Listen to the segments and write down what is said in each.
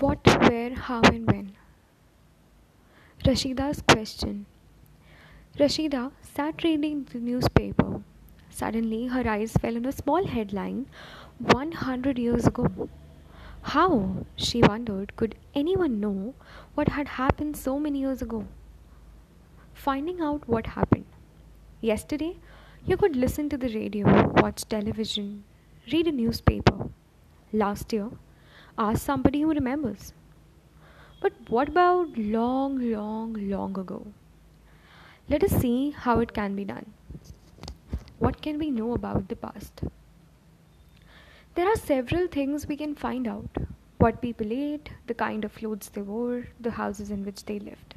What, where, how, and when? Rashida's question. Rashida sat reading the newspaper. Suddenly, her eyes fell on a small headline 100 years ago. How, she wondered, could anyone know what had happened so many years ago? Finding out what happened. Yesterday, you could listen to the radio, watch television, read a newspaper. Last year, ask somebody who remembers. But what about long, long, long ago? Let us see how it can be done. What can we know about the past? There are several things we can find out what people ate, the kind of clothes they wore, the houses in which they lived.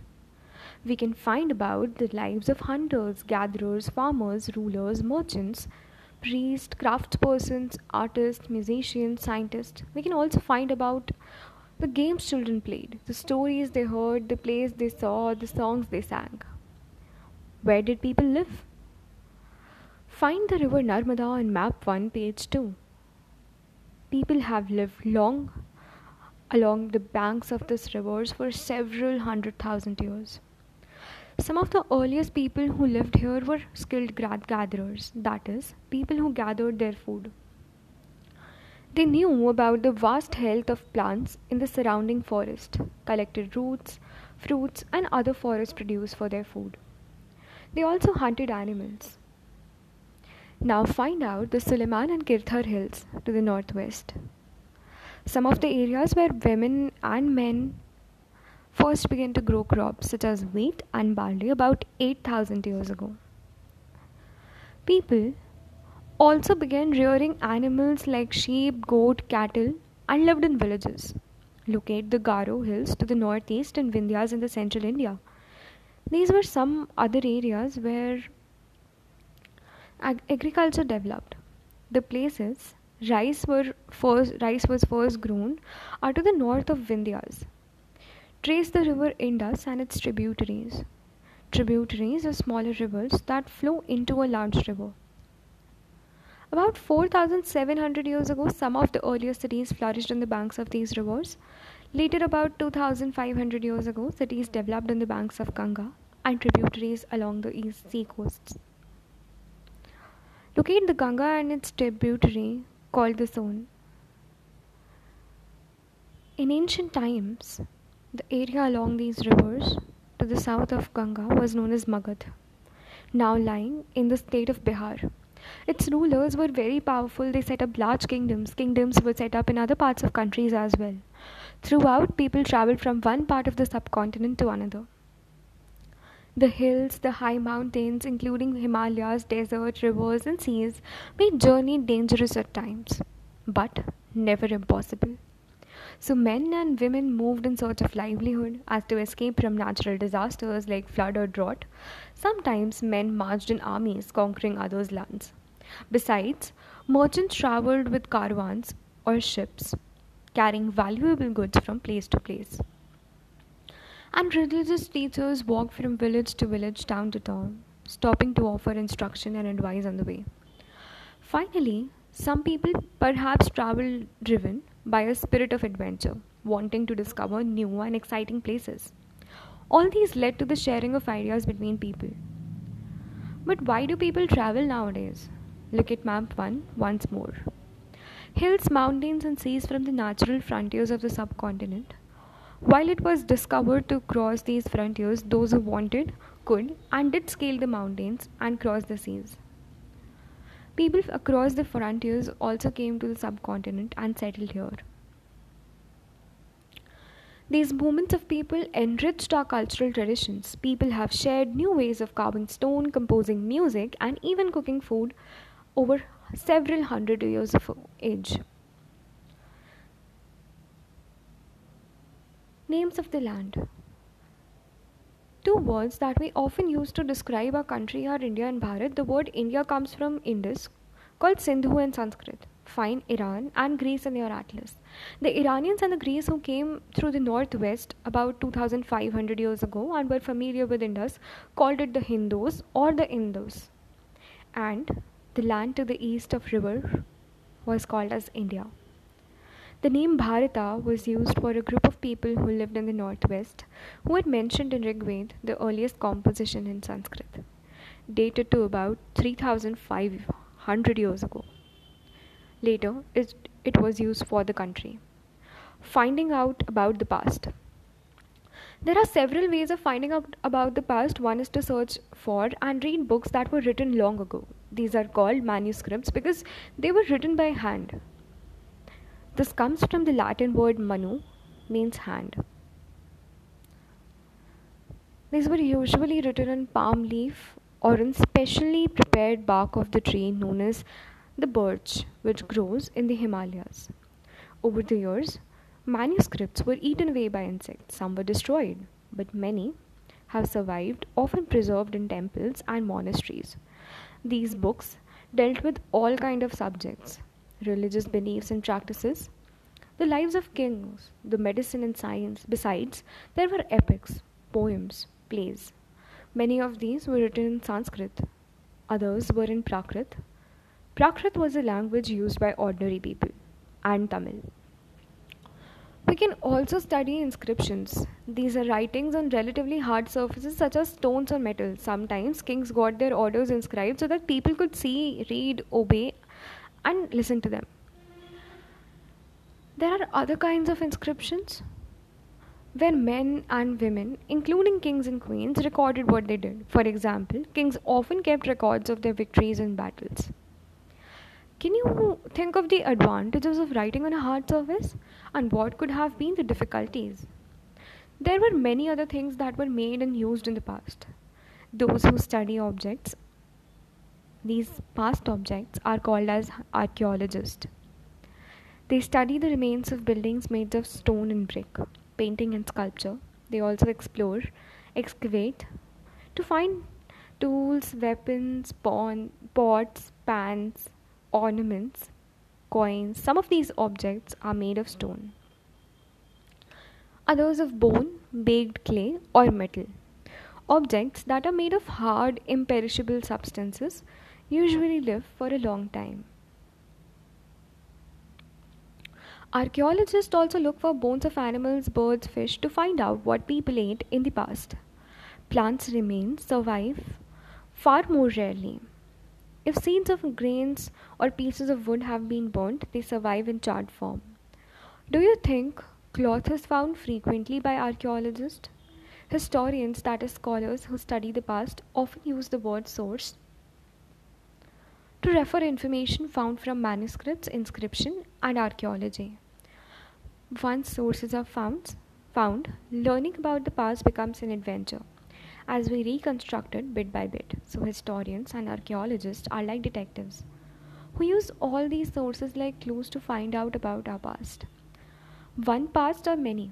We can find about the lives of hunters, gatherers, farmers, rulers, merchants, priests, craftspersons, artists, musicians, scientists. We can also find about the games children played, the stories they heard, the plays they saw, the songs they sang. Where did people live? Find the river Narmada in map 1, page 2. People have lived long along the banks of this rivers for several hundred thousand years. Some of the earliest people who lived here were skilled gatherers, that is, people who gathered their food. They knew about the vast health of plants in the surrounding forest, collected roots, fruits, and other forest produce for their food. They also hunted animals. Now find out the Suleiman and Kirthar hills to the northwest. Some of the areas where women and men first began to grow crops such as wheat and barley about 8000 years ago. People also began rearing animals like sheep, goat, cattle and lived in villages. Locate the Garo hills to the northeast and Vindhyas in the central India. These were some other areas where ag- agriculture developed. The places rice were first rice was first grown are to the north of Vindhyas. Trace the river Indus and its tributaries. Tributaries are smaller rivers that flow into a large river. About 4,700 years ago, some of the earliest cities flourished on the banks of these rivers. Later, about 2,500 years ago, cities developed on the banks of Ganga and tributaries along the east sea coasts. Locate the Ganga and its tributary called the Son. In ancient times, the area along these rivers to the south of Ganga was known as Magad, now lying in the state of Bihar. Its rulers were very powerful. They set up large kingdoms. Kingdoms were set up in other parts of countries as well. Throughout, people traveled from one part of the subcontinent to another. The hills, the high mountains, including Himalayas, desert, rivers, and seas, made journey dangerous at times, but never impossible. So men and women moved in search of livelihood as to escape from natural disasters like flood or drought. Sometimes men marched in armies conquering others' lands. Besides, merchants traveled with caravans or ships, carrying valuable goods from place to place. And religious teachers walked from village to village, town to town, stopping to offer instruction and advice on the way. Finally, some people perhaps traveled driven by a spirit of adventure, wanting to discover new and exciting places. All these led to the sharing of ideas between people. But why do people travel nowadays? Look at map 1 once more. Hills, mountains, and seas from the natural frontiers of the subcontinent. While it was discovered to cross these frontiers, those who wanted could and did scale the mountains and cross the seas. People across the frontiers also came to the subcontinent and settled here. These movements of people enriched our cultural traditions. People have shared new ways of carving stone, composing music, and even cooking food over several hundred years of age. Names of the land. Two words that we often use to describe our country are India and Bharat. The word India comes from Indus, called Sindhu in Sanskrit. Find Iran and Greece in your atlas. The Iranians and the Greeks who came through the northwest about 2500 years ago and were familiar with Indus called it the Hindus or the Indus. And the land to the east of river was called as India. The name Bharata was used for a group of people who lived in the northwest, who had mentioned in Rigved the earliest composition in Sanskrit, dated to about 3500 years ago. Later, it, it was used for the country. Finding out about the past. There are several ways of finding out about the past. One is to search for and read books that were written long ago. These are called manuscripts because they were written by hand. This comes from the Latin word manu, means hand. These were usually written in palm leaf or in specially prepared bark of the tree known as the birch, which grows in the Himalayas. Over the years, manuscripts were eaten away by insects, some were destroyed, but many have survived, often preserved in temples and monasteries. These books dealt with all kind of subjects religious beliefs and practices, the lives of kings, the medicine and science. Besides, there were epics, poems, plays. Many of these were written in Sanskrit, others were in Prakrit. Prakrit was a language used by ordinary people, and Tamil. We can also study inscriptions. These are writings on relatively hard surfaces such as stones or metal. Sometimes kings got their orders inscribed so that people could see, read, obey, and listen to them. There are other kinds of inscriptions where men and women, including kings and queens, recorded what they did. For example, kings often kept records of their victories in battles. Can you think of the advantages of writing on a hard surface and what could have been the difficulties? There were many other things that were made and used in the past. Those who study objects these past objects are called as archaeologists. They study the remains of buildings made of stone and brick, painting and sculpture. They also explore, excavate to find tools, weapons, pawn, pots, pans, ornaments, coins. Some of these objects are made of stone, others of bone, baked clay, or metal. Objects that are made of hard, imperishable substances usually live for a long time. Archaeologists also look for bones of animals, birds, fish to find out what people ate in the past. Plants remains survive far more rarely. If seeds of grains or pieces of wood have been burnt, they survive in charred form. Do you think cloth is found frequently by archaeologists? Historians, that is, scholars who study the past, often use the word source to refer information found from manuscripts, inscription, and archaeology. Once sources are found, found, learning about the past becomes an adventure as we reconstruct it bit by bit. So, historians and archaeologists are like detectives who use all these sources like clues to find out about our past. One past or many?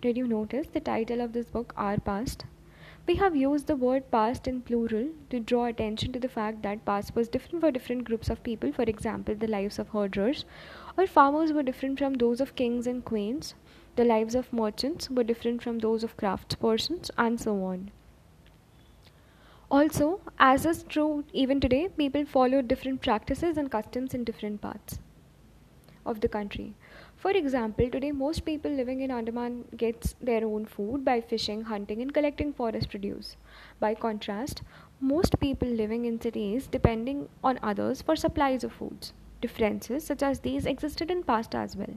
Did you notice the title of this book, Our Past? We have used the word past in plural to draw attention to the fact that past was different for different groups of people. For example, the lives of herders or farmers were different from those of kings and queens. The lives of merchants were different from those of craftspersons, and so on. Also, as is true even today, people follow different practices and customs in different parts of the country. For example, today most people living in Andaman gets their own food by fishing, hunting and collecting forest produce. By contrast, most people living in cities depending on others for supplies of foods. Differences such as these existed in past as well.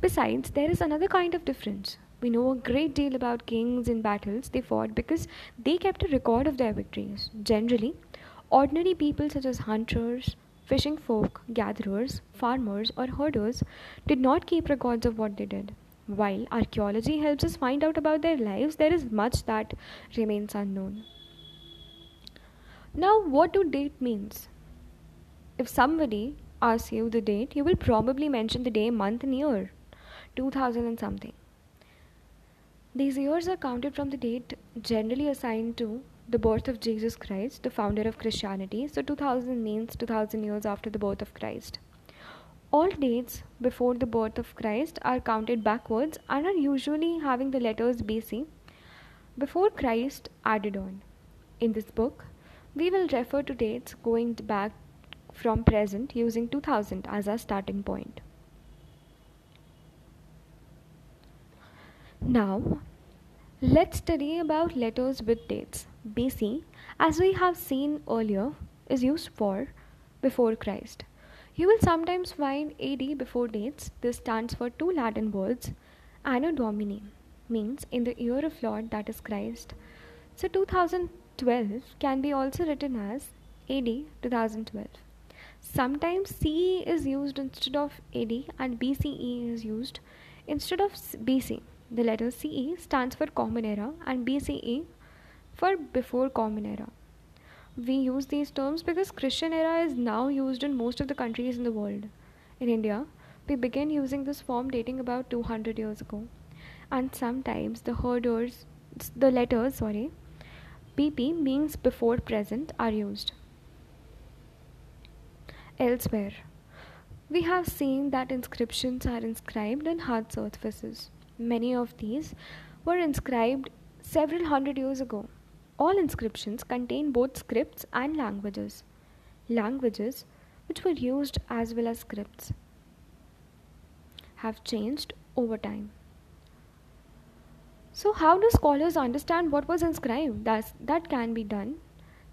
Besides, there is another kind of difference. We know a great deal about kings and battles they fought because they kept a record of their victories. Generally, ordinary people such as hunters, Fishing folk, gatherers, farmers, or herders did not keep records of what they did. While archaeology helps us find out about their lives, there is much that remains unknown. Now, what do date means? If somebody asks you the date, you will probably mention the day, month, and year 2000 and something. These years are counted from the date generally assigned to the birth of Jesus Christ, the founder of Christianity. So 2000 means 2000 years after the birth of Christ. All dates before the birth of Christ are counted backwards and are usually having the letters BC before Christ added on. In this book, we will refer to dates going back from present using 2000 as our starting point. Now, let's study about letters with dates. BC, as we have seen earlier, is used for before Christ. You will sometimes find AD before dates. This stands for two Latin words. Anno Domini means in the year of Lord, that is Christ. So 2012 can be also written as AD 2012. Sometimes CE is used instead of AD and BCE is used instead of BC. The letter CE stands for Common Era and BCE for Before Common Era. We use these terms because Christian era is now used in most of the countries in the world. In India, we began using this form dating about 200 years ago. And sometimes the herders, the letters, sorry, BP means before present are used. Elsewhere, we have seen that inscriptions are inscribed in hard surfaces. Many of these were inscribed several hundred years ago. All inscriptions contain both scripts and languages. Languages, which were used as well as scripts, have changed over time. So, how do scholars understand what was inscribed? That's, that can be done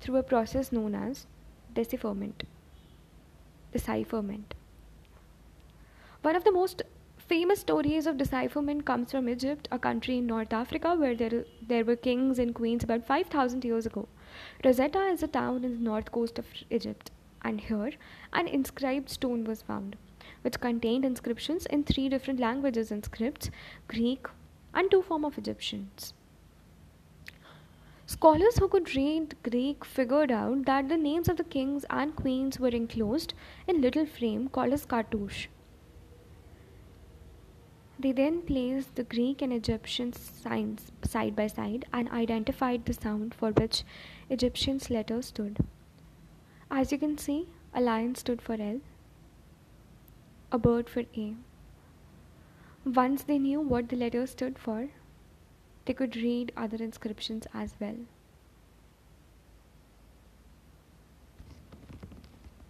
through a process known as decipherment. Decipherment. One of the most famous stories of decipherment comes from Egypt, a country in North Africa where there, there were kings and queens about 5000 years ago. Rosetta is a town in the north coast of Egypt, and here an inscribed stone was found, which contained inscriptions in three different languages and scripts Greek and two forms of Egyptians. Scholars who could read Greek figured out that the names of the kings and queens were enclosed in little frame called as cartouche. They then placed the Greek and Egyptian signs side by side and identified the sound for which Egyptian's letter stood. As you can see, a lion stood for L, a bird for A. Once they knew what the letter stood for, they could read other inscriptions as well.